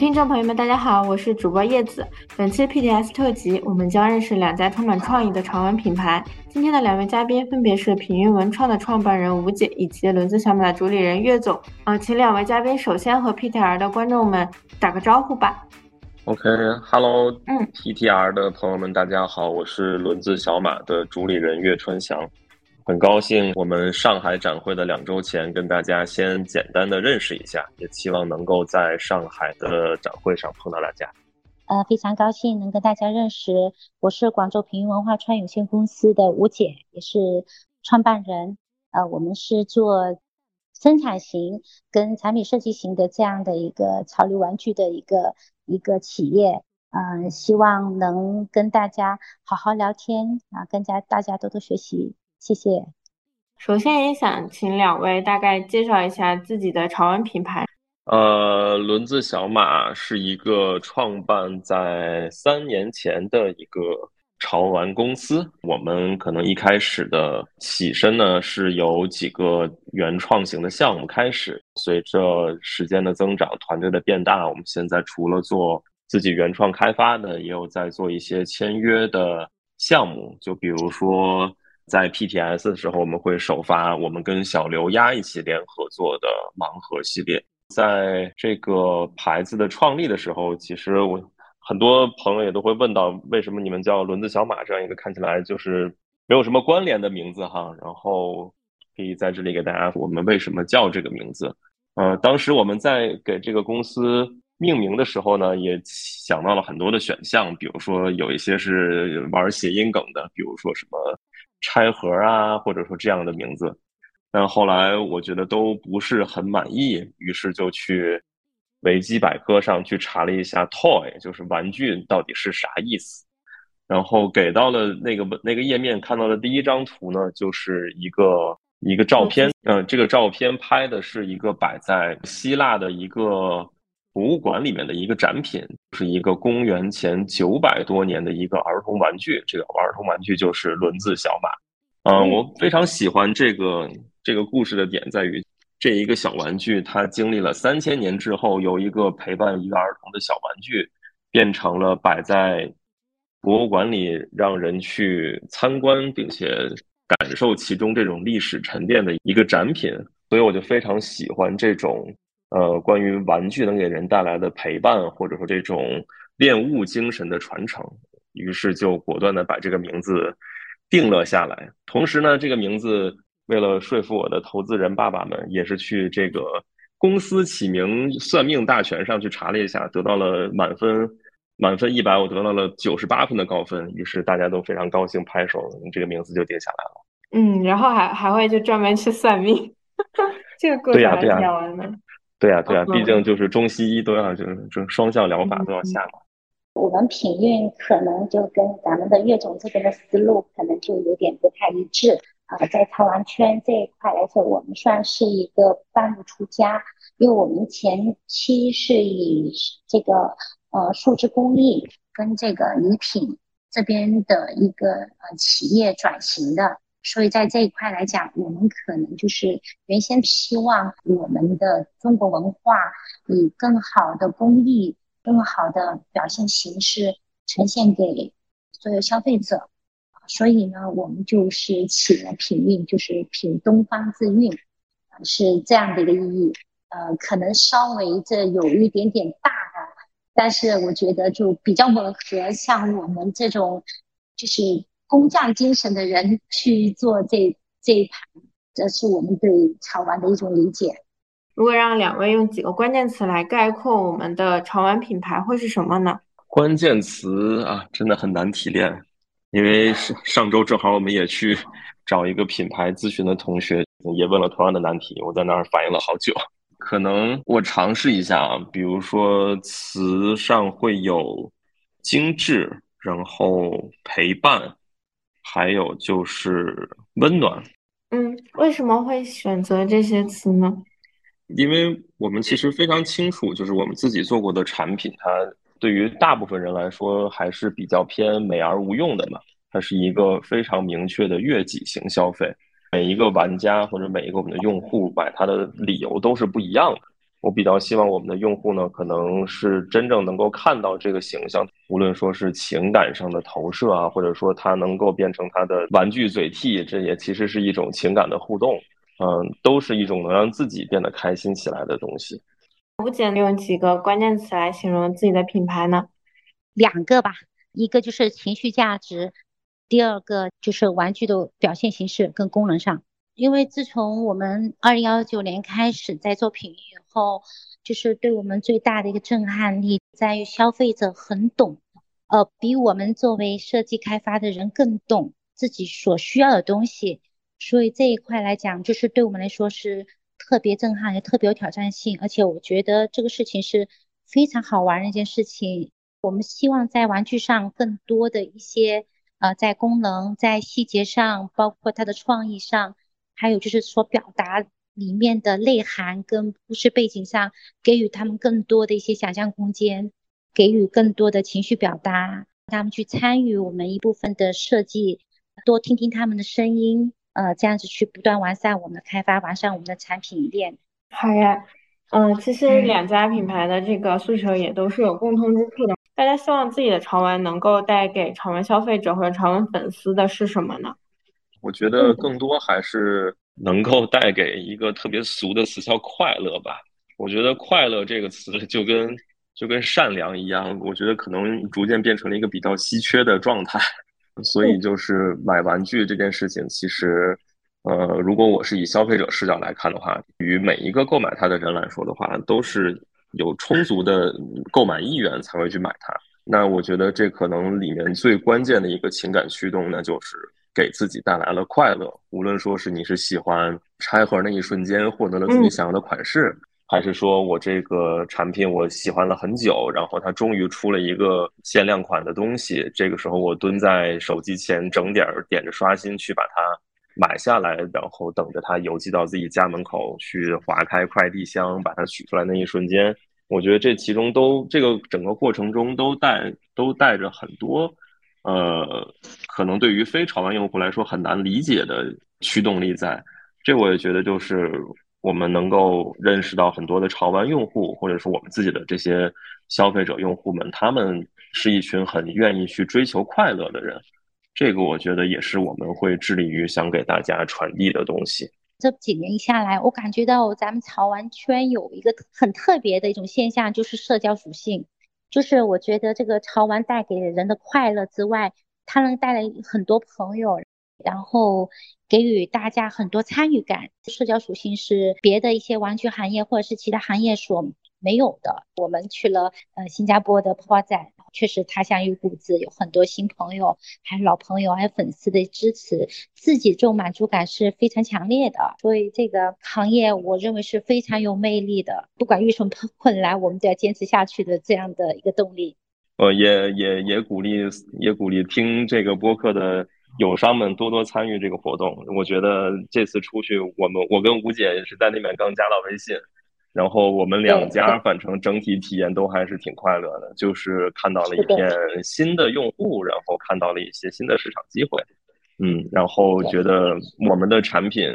听众朋友们，大家好，我是主播叶子。本期 PTS 特辑，我们将认识两家充满创意的潮玩品牌。今天的两位嘉宾分别是品韵文创的创办人吴姐以及轮子小马的主理人岳总。啊，请两位嘉宾首先和 PTR 的观众们打个招呼吧。OK，Hello，嗯，PTR 的朋友们，大家好，我是轮子小马的主理人岳春祥。很高兴我们上海展会的两周前跟大家先简单的认识一下，也希望能够在上海的展会上碰到大家。呃，非常高兴能跟大家认识，我是广州平云文化创有限公司的吴姐，也是创办人。呃，我们是做生产型跟产品设计型的这样的一个潮流玩具的一个一个企业。嗯，希望能跟大家好好聊天啊，跟家大家多多学习。谢谢。首先也想请两位大概介绍一下自己的潮玩品牌。呃，轮子小马是一个创办在三年前的一个潮玩公司。我们可能一开始的起身呢，是由几个原创型的项目开始。随着时间的增长，团队的变大，我们现在除了做自己原创开发的，也有在做一些签约的项目。就比如说。在 PTS 的时候，我们会首发我们跟小刘丫一起联合做的盲盒系列。在这个牌子的创立的时候，其实我很多朋友也都会问到，为什么你们叫轮子小马这样一个看起来就是没有什么关联的名字哈？然后可以在这里给大家，我们为什么叫这个名字？呃，当时我们在给这个公司命名的时候呢，也想到了很多的选项，比如说有一些是玩谐音梗的，比如说什么。拆盒啊，或者说这样的名字，但后来我觉得都不是很满意，于是就去维基百科上去查了一下 “toy”，就是玩具到底是啥意思。然后给到了那个那个页面看到的第一张图呢，就是一个一个照片。嗯，这个照片拍的是一个摆在希腊的一个。博物馆里面的一个展品，是一个公元前九百多年的一个儿童玩具。这个儿童玩具就是轮子小马。嗯，我非常喜欢这个这个故事的点在于，这一个小玩具它经历了三千年之后，由一个陪伴一个儿童的小玩具，变成了摆在博物馆里让人去参观并且感受其中这种历史沉淀的一个展品。所以我就非常喜欢这种。呃，关于玩具能给人带来的陪伴，或者说这种恋物精神的传承，于是就果断的把这个名字定了下来。同时呢，这个名字为了说服我的投资人爸爸们，也是去这个公司起名算命大全上去查了一下，得到了满分，满分一百，我得到了九十八分的高分。于是大家都非常高兴，拍手，这个名字就定下来了。嗯，然后还还会就专门去算命，这个过程还挺好玩的。对呀，对呀，毕竟就是中西医都要，就是就双向疗法都要下嘛。我们品运可能就跟咱们的岳总这边的思路可能就有点不太一致啊。在潮玩圈这一块来说，我们算是一个半路出家，因为我们前期是以这个呃数字工艺跟这个礼品这边的一个呃企业转型的。所以在这一块来讲，我们可能就是原先希望我们的中国文化以更好的工艺、更好的表现形式呈现给所有消费者。所以呢，我们就是起了品运，就是品东方之韵，是这样的一个意义。呃，可能稍微这有一点点大的，但是我觉得就比较吻合，像我们这种就是。工匠精神的人去做这这一盘，这是我们对潮玩的一种理解。如果让两位用几个关键词来概括我们的潮玩品牌，会是什么呢？关键词啊，真的很难提炼，因为上上周正好我们也去找一个品牌咨询的同学，也问了同样的难题，我在那儿反应了好久。可能我尝试一下啊，比如说词上会有精致，然后陪伴。还有就是温暖，嗯，为什么会选择这些词呢？因为我们其实非常清楚，就是我们自己做过的产品，它对于大部分人来说还是比较偏美而无用的嘛。它是一个非常明确的悦己型消费，每一个玩家或者每一个我们的用户买它的理由都是不一样的。我比较希望我们的用户呢，可能是真正能够看到这个形象，无论说是情感上的投射啊，或者说它能够变成他的玩具嘴替，这也其实是一种情感的互动，嗯，都是一种能让自己变得开心起来的东西。吴姐，用几个关键词来形容自己的品牌呢？两个吧，一个就是情绪价值，第二个就是玩具的表现形式跟功能上。因为自从我们二零幺九年开始在做品以后，就是对我们最大的一个震撼力在于消费者很懂，呃，比我们作为设计开发的人更懂自己所需要的东西，所以这一块来讲，就是对我们来说是特别震撼，也特别有挑战性，而且我觉得这个事情是非常好玩的一件事情。我们希望在玩具上更多的一些，呃，在功能、在细节上，包括它的创意上。还有就是说，表达里面的内涵跟故事背景上，给予他们更多的一些想象空间，给予更多的情绪表达，让他们去参与我们一部分的设计，多听听他们的声音，呃，这样子去不断完善我们的开发，完善我们的产品链。好呀，嗯，其实两家品牌的这个诉求也都是有共通之处的，大家希望自己的潮玩能够带给潮玩消费者或者潮玩粉丝的是什么呢？我觉得更多还是能够带给一个特别俗的词叫快乐吧。我觉得快乐这个词就跟就跟善良一样，我觉得可能逐渐变成了一个比较稀缺的状态。所以就是买玩具这件事情，其实，呃，如果我是以消费者视角来看的话，与每一个购买它的人来说的话，都是有充足的购买意愿才会去买它。那我觉得这可能里面最关键的一个情感驱动，那就是。给自己带来了快乐，无论说是你是喜欢拆盒那一瞬间获得了自己想要的款式，还是说我这个产品我喜欢了很久，然后它终于出了一个限量款的东西，这个时候我蹲在手机前整点儿点着刷新去把它买下来，然后等着它邮寄到自己家门口去划开快递箱把它取出来那一瞬间，我觉得这其中都这个整个过程中都带都带着很多。呃，可能对于非潮玩用户来说很难理解的驱动力，在这我也觉得就是我们能够认识到很多的潮玩用户，或者说我们自己的这些消费者用户们，他们是一群很愿意去追求快乐的人。这个我觉得也是我们会致力于想给大家传递的东西。这几年下来，我感觉到咱们潮玩圈有一个很特别的一种现象，就是社交属性。就是我觉得这个潮玩带给人的快乐之外，它能带来很多朋友，然后给予大家很多参与感。社交属性是别的一些玩具行业或者是其他行业所没有的。我们去了呃新加坡的泡泡展。确实，他乡遇故知，有很多新朋友，还有老朋友，还有粉丝的支持，自己这种满足感是非常强烈的。所以这个行业，我认为是非常有魅力的。不管遇什么 困难，我们都要坚持下去的这样的一个动力。呃，也也也鼓励，也鼓励听这个播客的友商们多多参与这个活动。我觉得这次出去，我们我跟吴姐也是在那边刚加到微信。然后我们两家反正整体体验都还是挺快乐的，就是看到了一片新的用户，然后看到了一些新的市场机会，嗯，然后觉得我们的产品，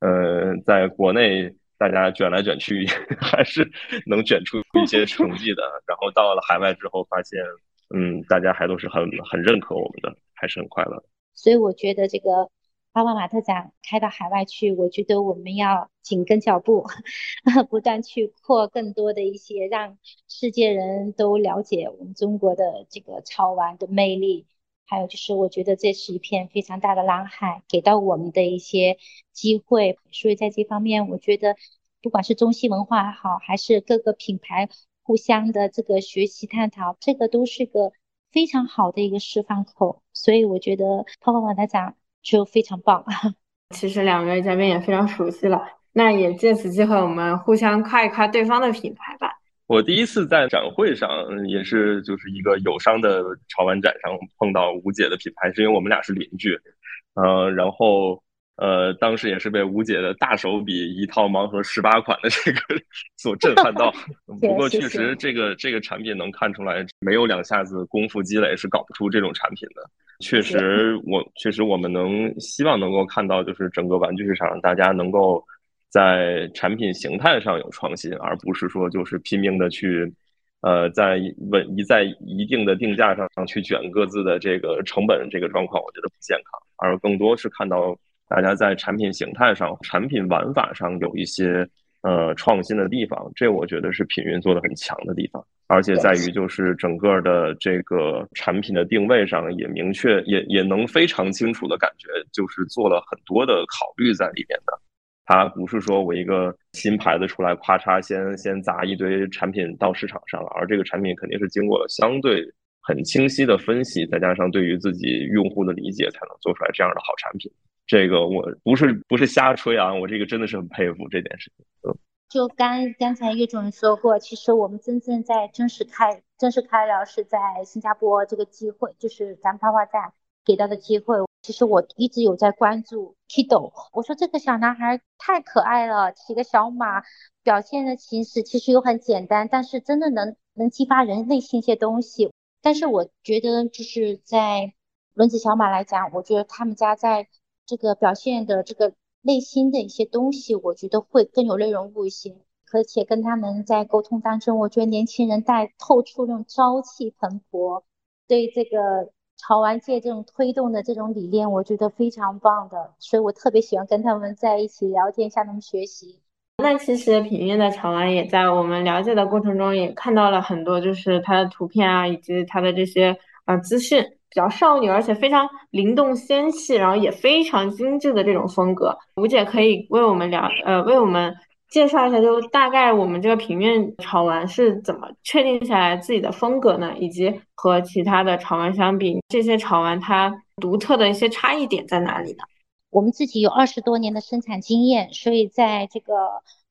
呃，在国内大家卷来卷去 还是能卷出一些成绩的，然后到了海外之后发现，嗯，大家还都是很很认可我们的，还是很快乐。所以我觉得这个。巴巴马特展开到海外去，我觉得我们要紧跟脚步，不断去扩更多的一些，让世界人都了解我们中国的这个潮玩的魅力。还有就是，我觉得这是一片非常大的蓝海，给到我们的一些机会。所以在这方面，我觉得不管是中西文化也好，还是各个品牌互相的这个学习探讨，这个都是个非常好的一个释放口。所以我觉得巴巴马特展。就非常棒，其实两位嘉宾也非常熟悉了，那也借此机会，我们互相夸一夸对方的品牌吧。我第一次在展会上，也是就是一个友商的潮玩展上碰到吴姐的品牌，是因为我们俩是邻居，嗯，然后。呃，当时也是被吴姐的大手笔一套盲盒十八款的这个 所震撼到。不过确实，这个这个产品能看出来，没有两下子功夫积累是搞不出这种产品的。确实，我确实我们能希望能够看到，就是整个玩具市场大家能够在产品形态上有创新，而不是说就是拼命的去，呃，在稳一在一定的定价上去卷各自的这个成本，这个状况我觉得不健康，而更多是看到大家在产品形态上、产品玩法上有一些呃创新的地方，这我觉得是品运做的很强的地方，而且在于就是整个的这个产品的定位上也明确，也也能非常清楚的感觉，就是做了很多的考虑在里面的。它不是说我一个新牌子出来，咔嚓先先砸一堆产品到市场上了，而这个产品肯定是经过了相对很清晰的分析，再加上对于自己用户的理解，才能做出来这样的好产品。这个我不是不是瞎吹啊，我这个真的是很佩服这件事情。就刚刚才叶总说过，其实我们真正在正式开正式开了是在新加坡这个机会，就是咱们花站给到的机会。其实我一直有在关注 Kido，我说这个小男孩太可爱了，骑个小马，表现的形式其实又很简单，但是真的能能激发人内心一些东西。但是我觉得就是在轮子小马来讲，我觉得他们家在这个表现的这个内心的一些东西，我觉得会更有内容物一些。而且跟他们在沟通当中，我觉得年轻人带透出那种朝气蓬勃，对这个。潮玩界这种推动的这种理念，我觉得非常棒的，所以我特别喜欢跟他们在一起聊天，向他们学习。那其实品运的潮玩也在我们了解的过程中，也看到了很多，就是它的图片啊，以及它的这些呃资讯，比较少女，而且非常灵动纤细，然后也非常精致的这种风格。吴姐可以为我们聊，呃，为我们。介绍一下，就大概我们这个平面潮玩是怎么确定下来自己的风格呢？以及和其他的潮玩相比，这些潮玩它独特的一些差异点在哪里呢？我们自己有二十多年的生产经验，所以在这个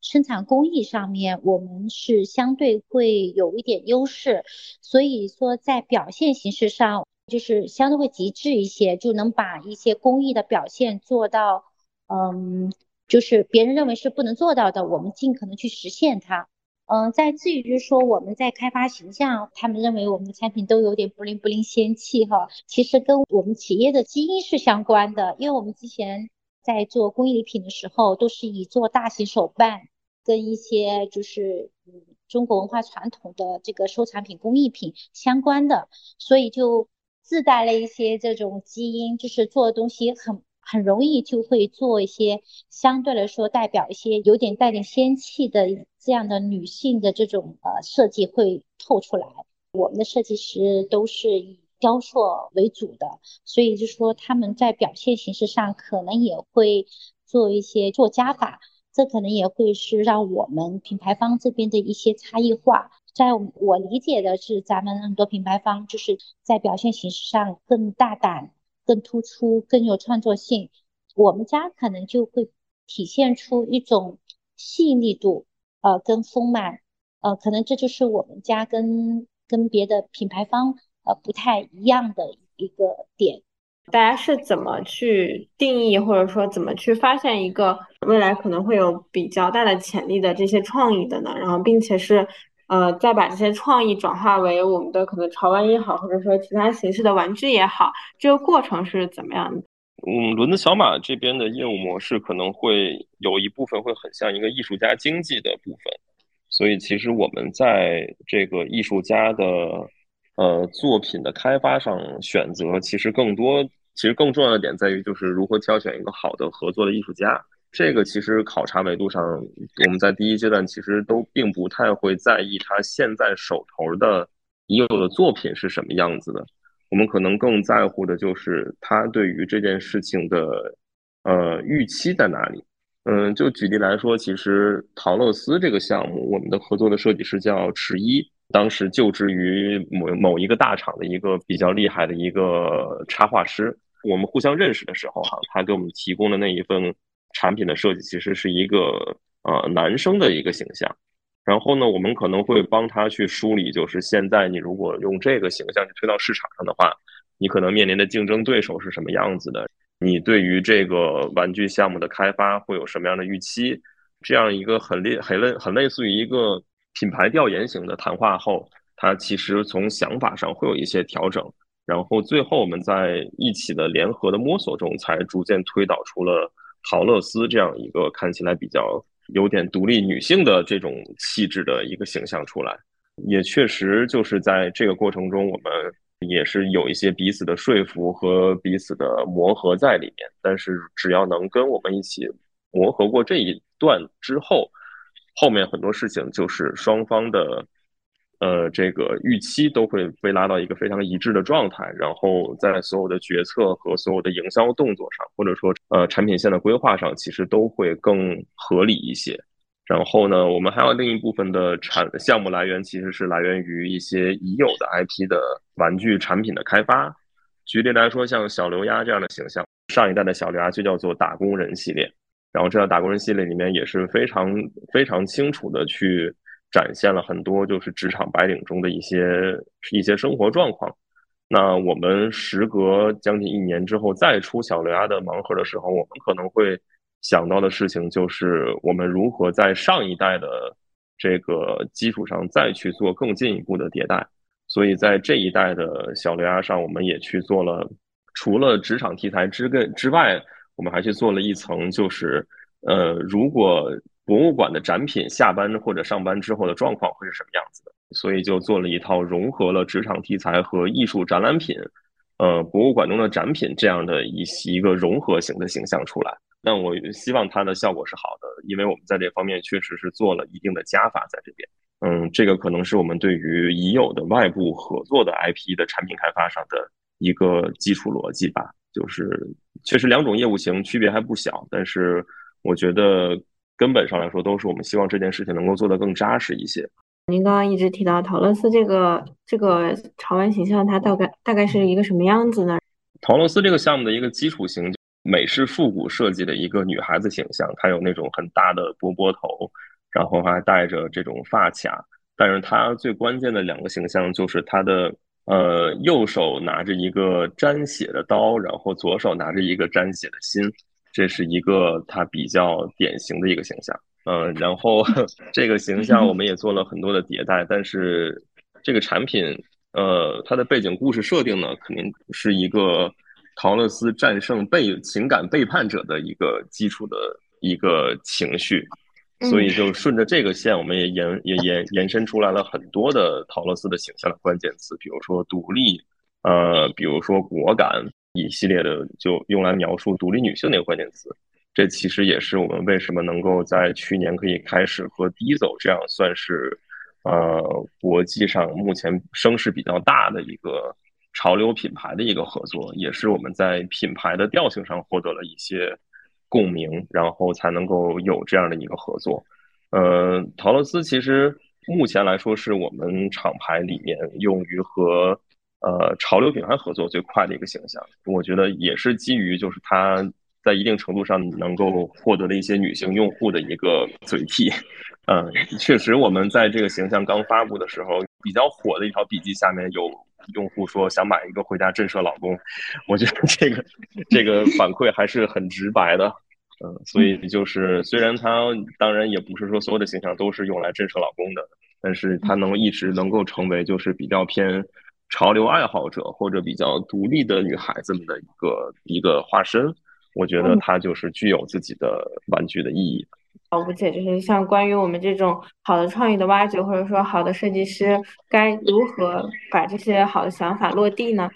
生产工艺上面，我们是相对会有一点优势。所以说，在表现形式上，就是相对会极致一些，就能把一些工艺的表现做到，嗯。就是别人认为是不能做到的，我们尽可能去实现它。嗯，在至于说我们在开发形象，他们认为我们的产品都有点不灵不灵仙气哈，其实跟我们企业的基因是相关的。因为我们之前在做工艺礼品的时候，都是以做大型手办跟一些就是嗯中国文化传统的这个收藏品工艺品相关的，所以就自带了一些这种基因，就是做的东西很。很容易就会做一些相对来说代表一些有点带点仙气的这样的女性的这种呃设计会透出来。我们的设计师都是以雕塑为主的，所以就说他们在表现形式上可能也会做一些做加法，这可能也会是让我们品牌方这边的一些差异化。在我理解的是，咱们很多品牌方就是在表现形式上更大胆。更突出，更有创作性，我们家可能就会体现出一种细腻度，呃，跟丰满，呃，可能这就是我们家跟跟别的品牌方呃不太一样的一个点。大家是怎么去定义，或者说怎么去发现一个未来可能会有比较大的潜力的这些创意的呢？然后，并且是。呃，再把这些创意转化为我们的可能潮玩也好，或者说其他形式的玩具也好，这个过程是怎么样的？嗯，轮子小马这边的业务模式可能会有一部分会很像一个艺术家经济的部分，所以其实我们在这个艺术家的呃作品的开发上选择，其实更多，其实更重要的点在于就是如何挑选一个好的合作的艺术家。这个其实考察维度上，我们在第一阶段其实都并不太会在意他现在手头的已有的作品是什么样子的，我们可能更在乎的就是他对于这件事情的呃预期在哪里。嗯，就举例来说，其实陶乐斯这个项目，我们的合作的设计师叫迟一，当时就职于某某一个大厂的一个比较厉害的一个插画师。我们互相认识的时候，哈，他给我们提供的那一份。产品的设计其实是一个呃男生的一个形象，然后呢，我们可能会帮他去梳理，就是现在你如果用这个形象去推到市场上的话，你可能面临的竞争对手是什么样子的？你对于这个玩具项目的开发会有什么样的预期？这样一个很类很类很类似于一个品牌调研型的谈话后，它其实从想法上会有一些调整，然后最后我们在一起的联合的摸索中，才逐渐推导出了。陶乐斯这样一个看起来比较有点独立女性的这种气质的一个形象出来。也确实就是在这个过程中，我们也是有一些彼此的说服和彼此的磨合在里面。但是只要能跟我们一起磨合过这一段之后，后面很多事情就是双方的。呃，这个预期都会被拉到一个非常一致的状态，然后在所有的决策和所有的营销动作上，或者说呃产品线的规划上，其实都会更合理一些。然后呢，我们还有另一部分的产项目来源，其实是来源于一些已有的 IP 的玩具产品的开发。举例来说，像小刘鸭这样的形象，上一代的小刘鸭就叫做打工人系列，然后这套打工人系列里面也是非常非常清楚的去。展现了很多就是职场白领中的一些一些生活状况。那我们时隔将近一年之后再出小刘鸭的盲盒的时候，我们可能会想到的事情就是我们如何在上一代的这个基础上再去做更进一步的迭代。所以在这一代的小刘鸭上，我们也去做了除了职场题材之跟之外，我们还去做了一层，就是呃，如果。博物馆的展品下班或者上班之后的状况会是什么样子的？所以就做了一套融合了职场题材和艺术展览品，呃，博物馆中的展品这样的一一个融合型的形象出来。但我希望它的效果是好的，因为我们在这方面确实是做了一定的加法在这边。嗯，这个可能是我们对于已有的外部合作的 IP 的产品开发上的一个基础逻辑吧。就是确实两种业务型区别还不小，但是我觉得。根本上来说，都是我们希望这件事情能够做得更扎实一些。您刚刚一直提到陶乐斯这个这个潮玩形象，它大概大概是一个什么样子呢？陶乐斯这个项目的一个基础型美式复古设计的一个女孩子形象，她有那种很大的波波头，然后还带着这种发卡。但是她最关键的两个形象就是她的呃右手拿着一个沾血的刀，然后左手拿着一个沾血的心。这是一个它比较典型的一个形象，嗯，然后 这个形象我们也做了很多的迭代，但是这个产品，呃，它的背景故事设定呢，肯定是一个陶乐斯战胜背情感背叛者的一个基础的一个情绪，所以就顺着这个线，我们也延也延延伸出来了很多的陶乐斯的形象的关键词，比如说独立，呃，比如说果敢。一系列的就用来描述独立女性那个关键词，这其实也是我们为什么能够在去年可以开始和 Dior 这样算是呃国际上目前声势比较大的一个潮流品牌的一个合作，也是我们在品牌的调性上获得了一些共鸣，然后才能够有这样的一个合作。呃，陶乐斯其实目前来说是我们厂牌里面用于和。呃，潮流品牌合作最快的一个形象，我觉得也是基于就是它在一定程度上能够获得的一些女性用户的一个嘴替。嗯，确实，我们在这个形象刚发布的时候，比较火的一条笔记下面有用户说想买一个回家震慑老公。我觉得这个这个反馈还是很直白的。嗯，所以就是虽然它当然也不是说所有的形象都是用来震慑老公的，但是它能一直能够成为就是比较偏。潮流爱好者或者比较独立的女孩子们的一个一个化身，我觉得它就是具有自己的玩具的意义。好，吴姐，就是像关于我们这种好的创意的挖掘，或者说好的设计师该如何把这些好的想法落地呢？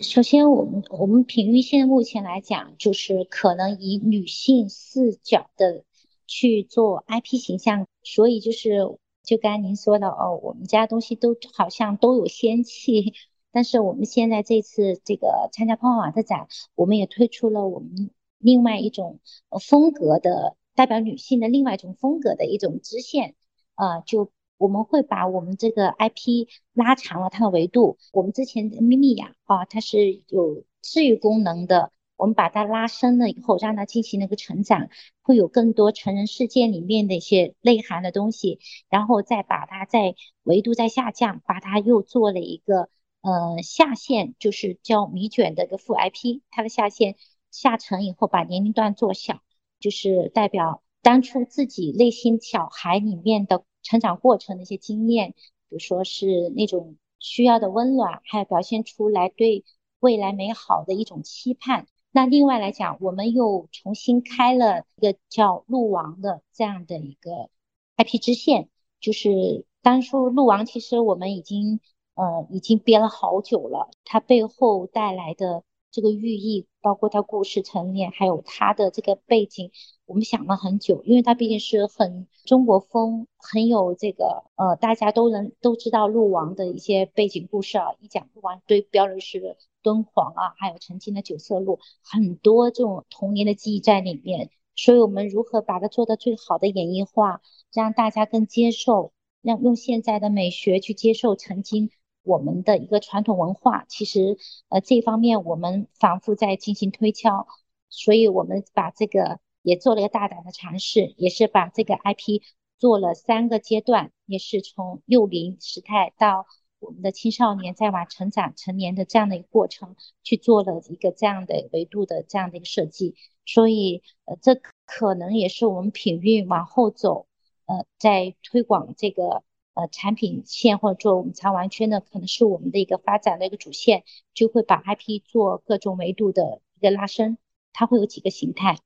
首先，我们我们品域现在目前来讲，就是可能以女性视角的去做 IP 形象，所以就是。就刚才您说的哦，我们家东西都好像都有仙气，但是我们现在这次这个参加泡泡玛特展，我们也推出了我们另外一种风格的代表女性的另外一种风格的一种支线，呃，就我们会把我们这个 IP 拉长了它的维度，我们之前咪咪呀啊，它是有治愈功能的。我们把它拉伸了以后，让它进行那个成长，会有更多成人世界里面的一些内涵的东西，然后再把它在维度再下降，把它又做了一个呃下线，就是叫米卷的一个副 IP，它的下线下沉以后，把年龄段做小，就是代表当初自己内心小孩里面的成长过程的一些经验，比如说是那种需要的温暖，还有表现出来对未来美好的一种期盼。那另外来讲，我们又重新开了一个叫鹿王的这样的一个 IP 支线，就是当初鹿王其实我们已经呃已经憋了好久了，它背后带来的这个寓意，包括它故事层面，还有它的这个背景，我们想了很久，因为它毕竟是很中国风，很有这个呃大家都能都知道鹿王的一些背景故事啊，一讲鹿王对标的是。敦煌啊，还有曾经的九色鹿，很多这种童年的记忆在里面。所以，我们如何把它做到最好的演绎化，让大家更接受，让用现在的美学去接受曾经我们的一个传统文化。其实，呃，这方面我们反复在进行推敲。所以，我们把这个也做了一个大胆的尝试，也是把这个 IP 做了三个阶段，也是从幼龄时态到。我们的青少年再往成长成年的这样的一个过程，去做了一个这样的维度的这样的一个设计，所以呃，这可能也是我们品运往后走，呃，在推广这个呃产品线或者做我们潮玩圈的，可能是我们的一个发展的一个主线，就会把 IP 做各种维度的一个拉伸，它会有几个形态。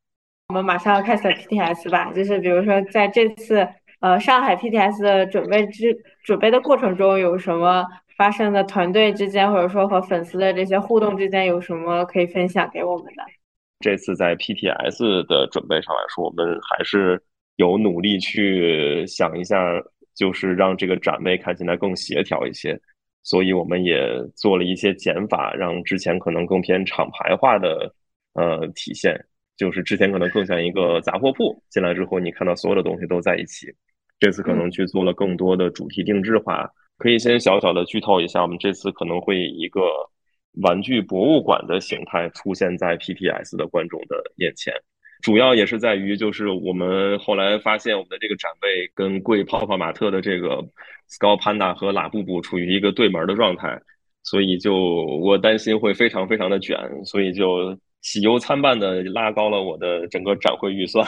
我们马上要开始 PTS 吧，就是比如说在这次。呃，上海 PTS 的准备之准备的过程中有什么发生的？团队之间或者说和粉丝的这些互动之间有什么可以分享给我们的？这次在 PTS 的准备上来说，我们还是有努力去想一下，就是让这个展位看起来更协调一些。所以我们也做了一些减法，让之前可能更偏厂牌化的呃体现，就是之前可能更像一个杂货铺，进来之后你看到所有的东西都在一起。这次可能去做了更多的主题定制化，可以先小小的剧透一下，我们这次可能会以一个玩具博物馆的形态出现在 PTS 的观众的眼前，主要也是在于，就是我们后来发现我们的这个展位跟贵泡泡玛特的这个 Skull Panda 和拉布布处于一个对门的状态，所以就我担心会非常非常的卷，所以就喜忧参半的拉高了我的整个展会预算。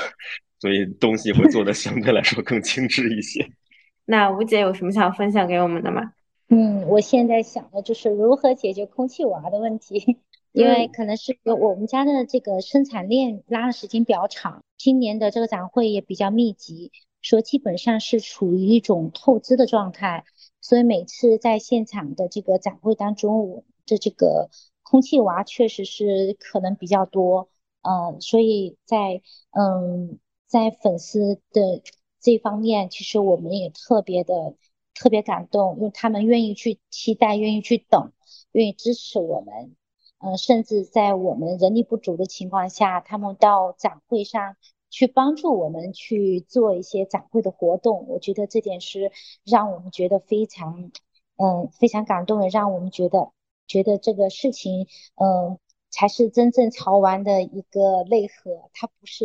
所以东西会做的相对来说更精致一些。那吴姐有什么想分享给我们的吗？嗯，我现在想的就是如何解决空气娃的问题，因为可能是我们家的这个生产链拉的时间比较长，今年的这个展会也比较密集，说基本上是处于一种透支的状态，所以每次在现场的这个展会当中，我的这个空气娃确实是可能比较多，嗯，所以在嗯。在粉丝的这方面，其实我们也特别的特别感动，因为他们愿意去期待，愿意去等，愿意支持我们。嗯，甚至在我们人力不足的情况下，他们到展会上去帮助我们去做一些展会的活动。我觉得这点是让我们觉得非常嗯非常感动的，让我们觉得觉得这个事情嗯。才是真正潮玩的一个内核，它不是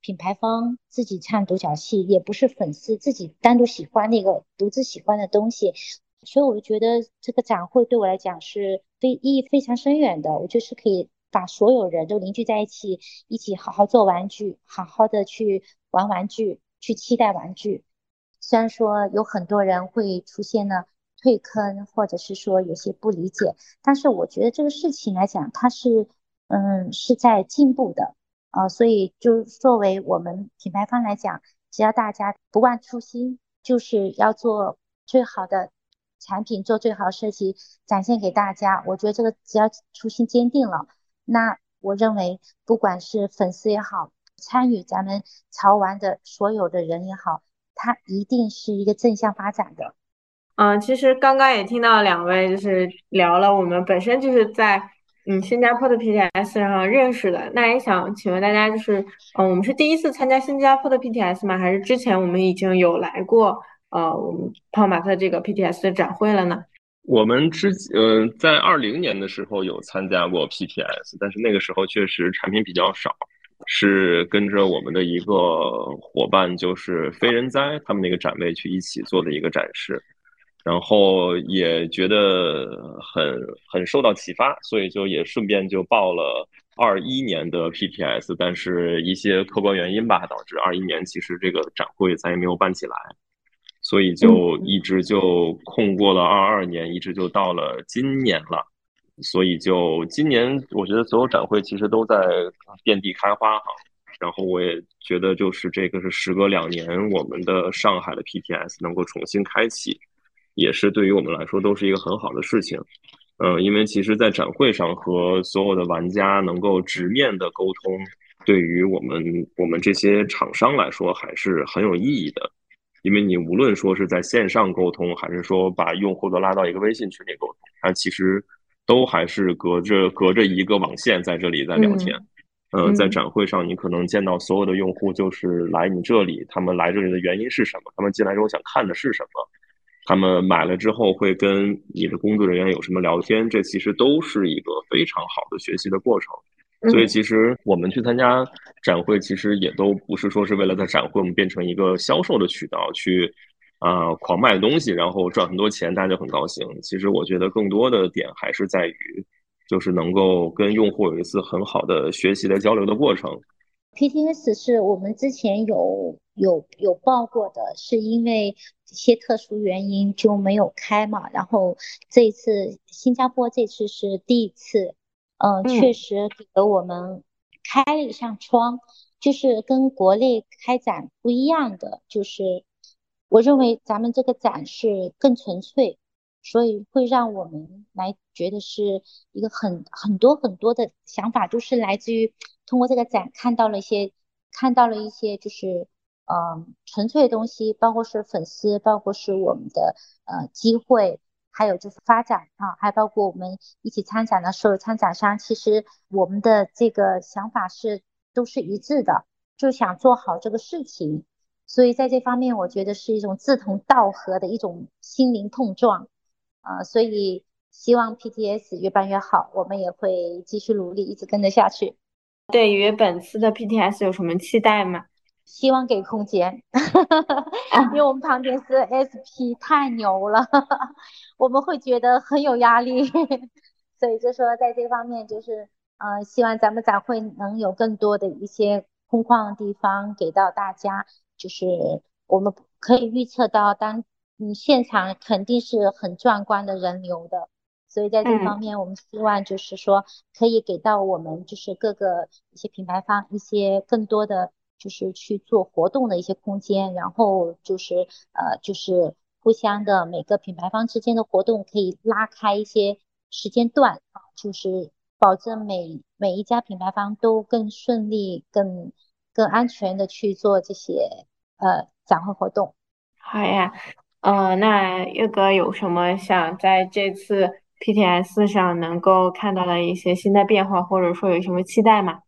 品牌方自己唱独角戏，也不是粉丝自己单独喜欢那个独自喜欢的东西，所以我就觉得这个展会对我来讲是非意义非常深远的。我就是可以把所有人都凝聚在一起，一起好好做玩具，好好的去玩玩具，去期待玩具。虽然说有很多人会出现呢。退坑，或者是说有些不理解，但是我觉得这个事情来讲，它是嗯是在进步的啊，所以就作为我们品牌方来讲，只要大家不忘初心，就是要做最好的产品，做最好设计，展现给大家。我觉得这个只要初心坚定了，那我认为不管是粉丝也好，参与咱们潮玩的所有的人也好，它一定是一个正向发展的。嗯，其实刚刚也听到两位就是聊了，我们本身就是在嗯新加坡的 PTS 上认识的。那也想请问大家，就是嗯，我们是第一次参加新加坡的 PTS 吗？还是之前我们已经有来过呃我们泡马特这个 PTS 的展会了呢？我们之嗯在二零年的时候有参加过 PTS，但是那个时候确实产品比较少，是跟着我们的一个伙伴，就是非人哉他们那个展位去一起做的一个展示。然后也觉得很很受到启发，所以就也顺便就报了二一年的 PTS，但是一些客观原因吧，导致二一年其实这个展会咱也没有办起来，所以就一直就空过了二二年，一直就到了今年了。所以就今年，我觉得所有展会其实都在遍地开花哈。然后我也觉得，就是这个是时隔两年，我们的上海的 PTS 能够重新开启，也是对于我们来说都是一个很好的事情。嗯，因为其实，在展会上和所有的玩家能够直面的沟通，对于我们我们这些厂商来说还是很有意义的。因为你无论说是在线上沟通，还是说把用户都拉到一个微信群里沟通，它其实都还是隔着隔着一个网线在这里在聊天。呃，在展会上，你可能见到所有的用户就是来你这里，他们来这里的原因是什么？他们进来之后想看的是什么？他们买了之后会跟你的工作人员有什么聊天？这其实都是一个非常好的学习的过程。所以，其实我们去参加展会，其实也都不是说是为了在展会我们变成一个销售的渠道去啊狂卖东西，然后赚很多钱，大家就很高兴。其实我觉得更多的点还是在于，就是能够跟用户有一次很好的学习的交流的过程。PTS 是我们之前有有有报过的，是因为一些特殊原因就没有开嘛。然后这次新加坡这次是第一次，嗯，确实给了我们开了一扇窗，就是跟国内开展不一样的，就是我认为咱们这个展是更纯粹，所以会让我们来觉得是一个很很多很多的想法，都是来自于。通过这个展看到了一些，看到了一些就是嗯纯粹的东西，包括是粉丝，包括是我们的呃机会，还有就是发展啊，还包括我们一起参展的所有参展商，其实我们的这个想法是都是一致的，就想做好这个事情，所以在这方面我觉得是一种志同道合的一种心灵碰撞啊，所以希望 PTS 越办越好，我们也会继续努力，一直跟着下去。对于本次的 PTS 有什么期待吗？希望给空间，因为我们旁边是 SP 太牛了，我们会觉得很有压力，所以就说在这方面就是，呃，希望咱们展会能有更多的一些空旷的地方给到大家，就是我们可以预测到，当嗯现场肯定是很壮观的人流的。所以在这方面，我们希望就是说，可以给到我们就是各个一些品牌方一些更多的就是去做活动的一些空间，然后就是呃就是互相的每个品牌方之间的活动可以拉开一些时间段啊，就是保证每每一家品牌方都更顺利、更更安全的去做这些呃展会活动。好呀，呃，那岳哥有什么想在这次？PTS 上能够看到的一些新的变化，或者说有什么期待吗？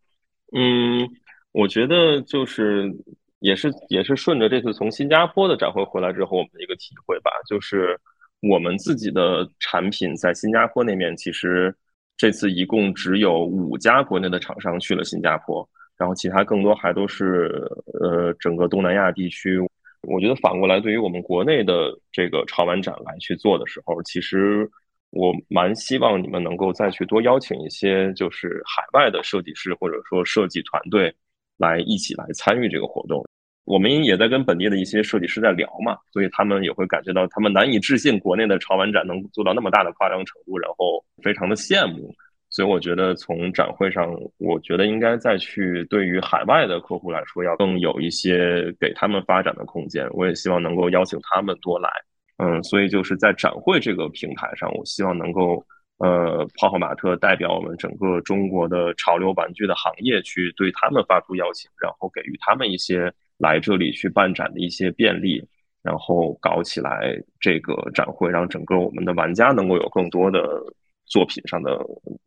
嗯，我觉得就是也是也是顺着这次从新加坡的展会回来之后，我们的一个体会吧，就是我们自己的产品在新加坡那边，其实这次一共只有五家国内的厂商去了新加坡，然后其他更多还都是呃整个东南亚地区。我觉得反过来，对于我们国内的这个潮玩展来去做的时候，其实。我蛮希望你们能够再去多邀请一些，就是海外的设计师或者说设计团队来一起来参与这个活动。我们也在跟本地的一些设计师在聊嘛，所以他们也会感觉到他们难以置信国内的潮玩展能做到那么大的夸张程度，然后非常的羡慕。所以我觉得从展会上，我觉得应该再去对于海外的客户来说，要更有一些给他们发展的空间。我也希望能够邀请他们多来。嗯，所以就是在展会这个平台上，我希望能够，呃，泡泡玛特代表我们整个中国的潮流玩具的行业，去对他们发出邀请，然后给予他们一些来这里去办展的一些便利，然后搞起来这个展会，让整个我们的玩家能够有更多的作品上的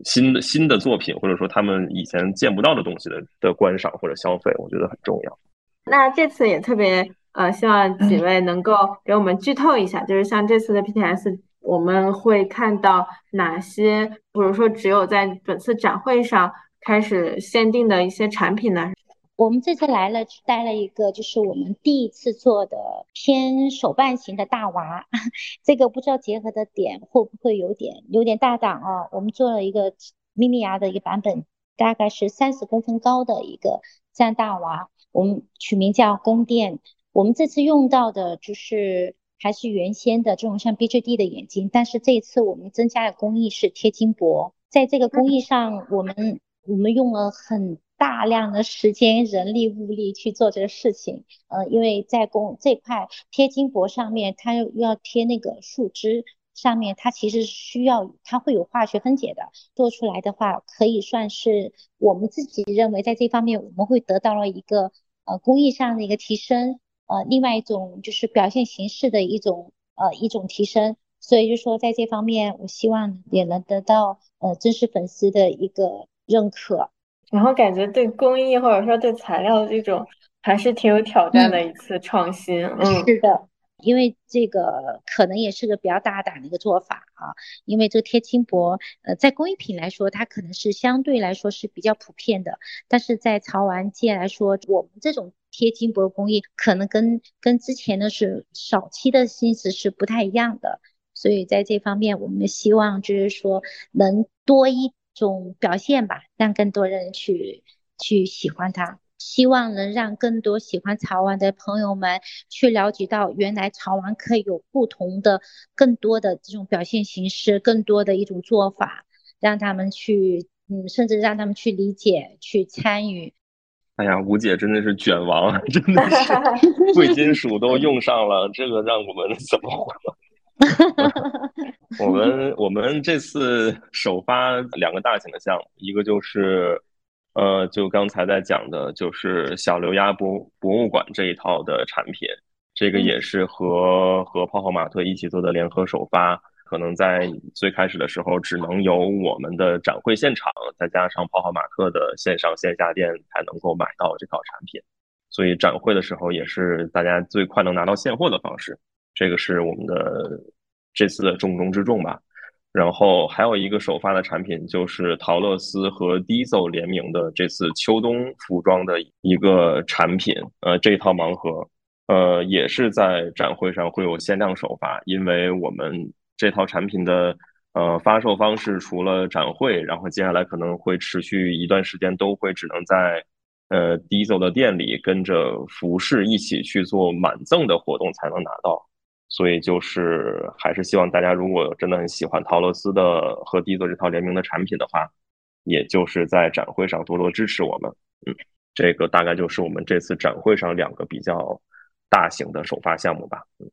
新的新的作品，或者说他们以前见不到的东西的的观赏或者消费，我觉得很重要。那这次也特别。呃，希望几位能够给我们剧透一下，就是像这次的 PTS，我们会看到哪些，比如说只有在本次展会上开始限定的一些产品呢？我们这次来了，带了一个，就是我们第一次做的偏手办型的大娃，这个不知道结合的点会不会有点有点大胆啊？我们做了一个咪咪牙的一个版本，大概是三十公分高的一个这样大娃，我们取名叫宫殿。我们这次用到的就是还是原先的这种像 BGD 的眼睛，但是这一次我们增加的工艺是贴金箔，在这个工艺上，我们我们用了很大量的时间、人力、物力去做这个事情。呃，因为在工这块贴金箔上面，它又要贴那个树脂。上面它其实需要，它会有化学分解的，做出来的话可以算是我们自己认为在这方面我们会得到了一个呃工艺上的一个提升，呃，另外一种就是表现形式的一种呃一种提升，所以就说在这方面我希望也能得到呃真实粉丝的一个认可，然后感觉对工艺或者说对材料的这种还是挺有挑战的一次创新，嗯，是的。因为这个可能也是个比较大胆的一个做法啊，因为这个贴金箔，呃，在工艺品来说，它可能是相对来说是比较普遍的，但是在潮玩界来说，我们这种贴金箔工艺可能跟跟之前的是早期的心思是不太一样的，所以在这方面，我们希望就是说能多一种表现吧，让更多人去去喜欢它。希望能让更多喜欢潮玩的朋友们去了解到，原来潮玩可以有不同的、更多的这种表现形式，更多的一种做法，让他们去，嗯，甚至让他们去理解、去参与。哎呀，吴姐真的是卷王，真的是 贵金属都用上了，这个让我们怎么活？我们我们这次首发两个大型的项目，一个就是。呃，就刚才在讲的，就是小刘鸭博博物馆这一套的产品，这个也是和和泡泡玛特一起做的联合首发。可能在最开始的时候，只能由我们的展会现场，再加上泡泡玛特的线上线下店才能够买到这套产品。所以展会的时候，也是大家最快能拿到现货的方式。这个是我们的这次的重中之重吧。然后还有一个首发的产品，就是陶乐斯和 Diesel 联名的这次秋冬服装的一个产品。呃，这一套盲盒，呃，也是在展会上会有限量首发，因为我们这套产品的呃发售方式除了展会，然后接下来可能会持续一段时间，都会只能在呃 Diesel 的店里跟着服饰一起去做满赠的活动才能拿到。所以就是还是希望大家，如果真的很喜欢陶乐斯的和迪泽这套联名的产品的话，也就是在展会上多多支持我们。嗯，这个大概就是我们这次展会上两个比较大型的首发项目吧。嗯，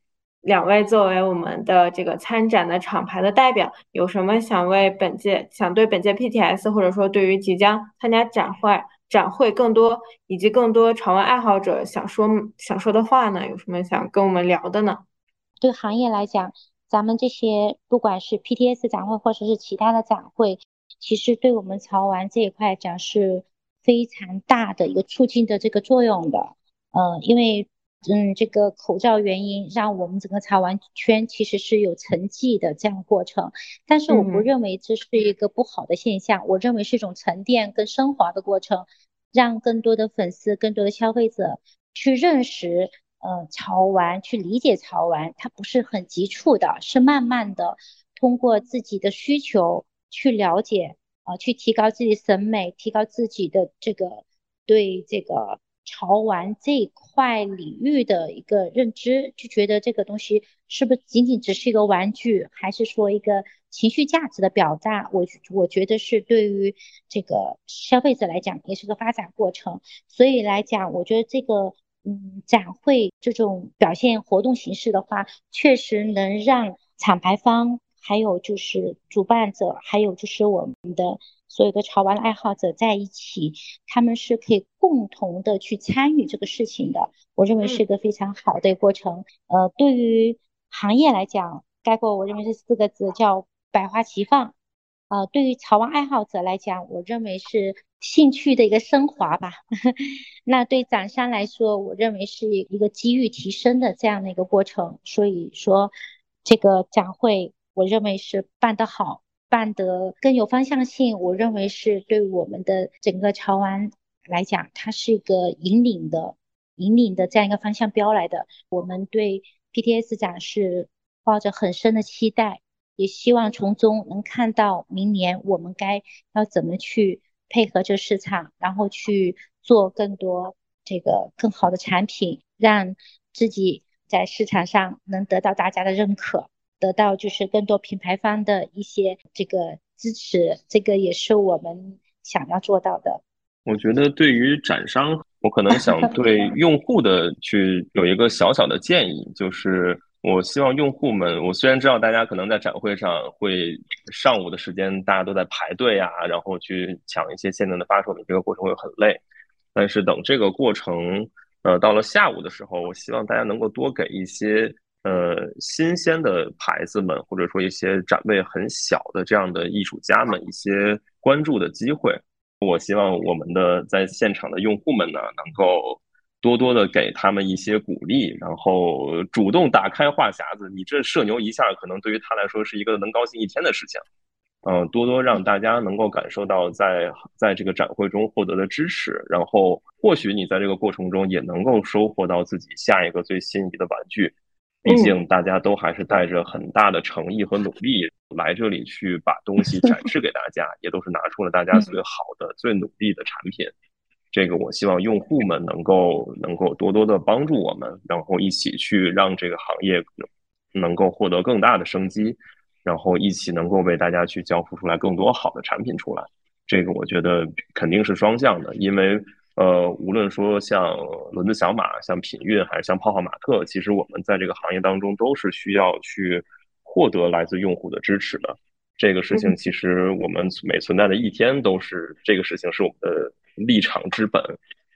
两位作为我们的这个参展的厂牌的代表，有什么想为本届、想对本届 PTS 或者说对于即将参加展会、展会更多以及更多潮玩爱好者想说想说的话呢？有什么想跟我们聊的呢？对行业来讲，咱们这些不管是 PTS 展会或者是其他的展会，其实对我们潮玩这一块讲是非常大的一个促进的这个作用的。呃，因为嗯，这个口罩原因，让我们整个潮玩圈其实是有沉寂的这样过程。但是我不认为这是一个不好的现象，我认为是一种沉淀跟升华的过程，让更多的粉丝、更多的消费者去认识。呃，潮玩去理解潮玩，它不是很急促的，是慢慢的通过自己的需求去了解，啊，去提高自己审美，提高自己的这个对这个潮玩这块领域的一个认知，就觉得这个东西是不是仅仅只是一个玩具，还是说一个情绪价值的表达？我我觉得是对于这个消费者来讲，也是个发展过程。所以来讲，我觉得这个。嗯，展会这种表现活动形式的话，确实能让厂牌方，还有就是主办者，还有就是我们的所有的潮玩爱好者在一起，他们是可以共同的去参与这个事情的。我认为是一个非常好的过程。呃，对于行业来讲，概括我认为是四个字，叫百花齐放。呃，对于潮玩爱好者来讲，我认为是兴趣的一个升华吧。那对展商来说，我认为是一个机遇提升的这样的一个过程。所以说，这个展会，我认为是办得好，办得更有方向性。我认为是对我们的整个潮玩来讲，它是一个引领的、引领的这样一个方向标来的。我们对 PTS 展是抱着很深的期待。也希望从中能看到明年我们该要怎么去配合这市场，然后去做更多这个更好的产品，让自己在市场上能得到大家的认可，得到就是更多品牌方的一些这个支持，这个也是我们想要做到的。我觉得对于展商，我可能想 对用户的去有一个小小的建议，就是我希望用户们，我虽然知道大家可能在展会上会上午的时间大家都在排队啊，然后去抢一些限定的发售品，这个过程会很累，但是等这个过程。呃，到了下午的时候，我希望大家能够多给一些呃新鲜的牌子们，或者说一些展位很小的这样的艺术家们一些关注的机会。我希望我们的在现场的用户们呢，能够多多的给他们一些鼓励，然后主动打开话匣子。你这社牛一下，可能对于他来说是一个能高兴一天的事情。嗯，多多让大家能够感受到在在这个展会中获得的支持，然后或许你在这个过程中也能够收获到自己下一个最心仪的玩具。毕竟大家都还是带着很大的诚意和努力来这里去把东西展示给大家，也都是拿出了大家最好的、最努力的产品。这个我希望用户们能够能够多多的帮助我们，然后一起去让这个行业能够获得更大的生机。然后一起能够为大家去交付出来更多好的产品出来，这个我觉得肯定是双向的，因为呃，无论说像轮子小马、像品运还是像泡泡玛特，其实我们在这个行业当中都是需要去获得来自用户的支持的。这个事情其实我们每存在的一天都是这个事情是我们的立场之本，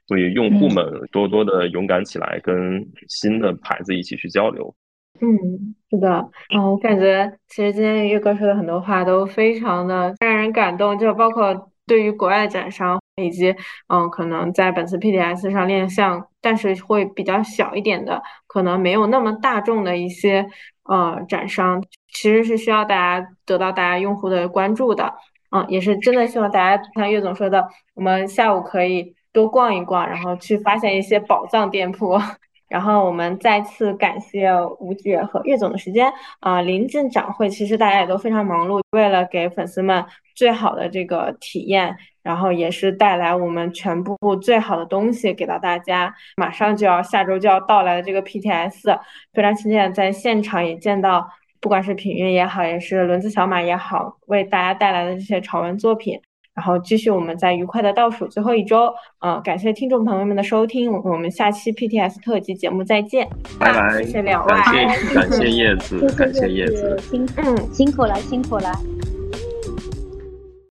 所以用户们多多的勇敢起来，跟新的牌子一起去交流。嗯，是的，嗯，我感觉其实今天岳哥说的很多话都非常的让人感动，就包括对于国外展商以及嗯，可能在本次 PDS 上亮相，但是会比较小一点的，可能没有那么大众的一些呃展商，其实是需要大家得到大家用户的关注的，嗯，也是真的希望大家像岳总说的，我们下午可以多逛一逛，然后去发现一些宝藏店铺。然后我们再次感谢吴姐和岳总的时间啊！临近展会，其实大家也都非常忙碌，为了给粉丝们最好的这个体验，然后也是带来我们全部最好的东西给到大家。马上就要下周就要到来的这个 PTS，非常期待在现场也见到，不管是品运也好，也是轮子小马也好，为大家带来的这些潮玩作品。然后继续，我们在愉快的倒数最后一周，呃，感谢听众朋友们的收听，我们下期 PTS 特辑节目再见，拜拜，谢谢两位，感谢感谢叶子，感谢叶子，辛嗯辛苦了辛苦了。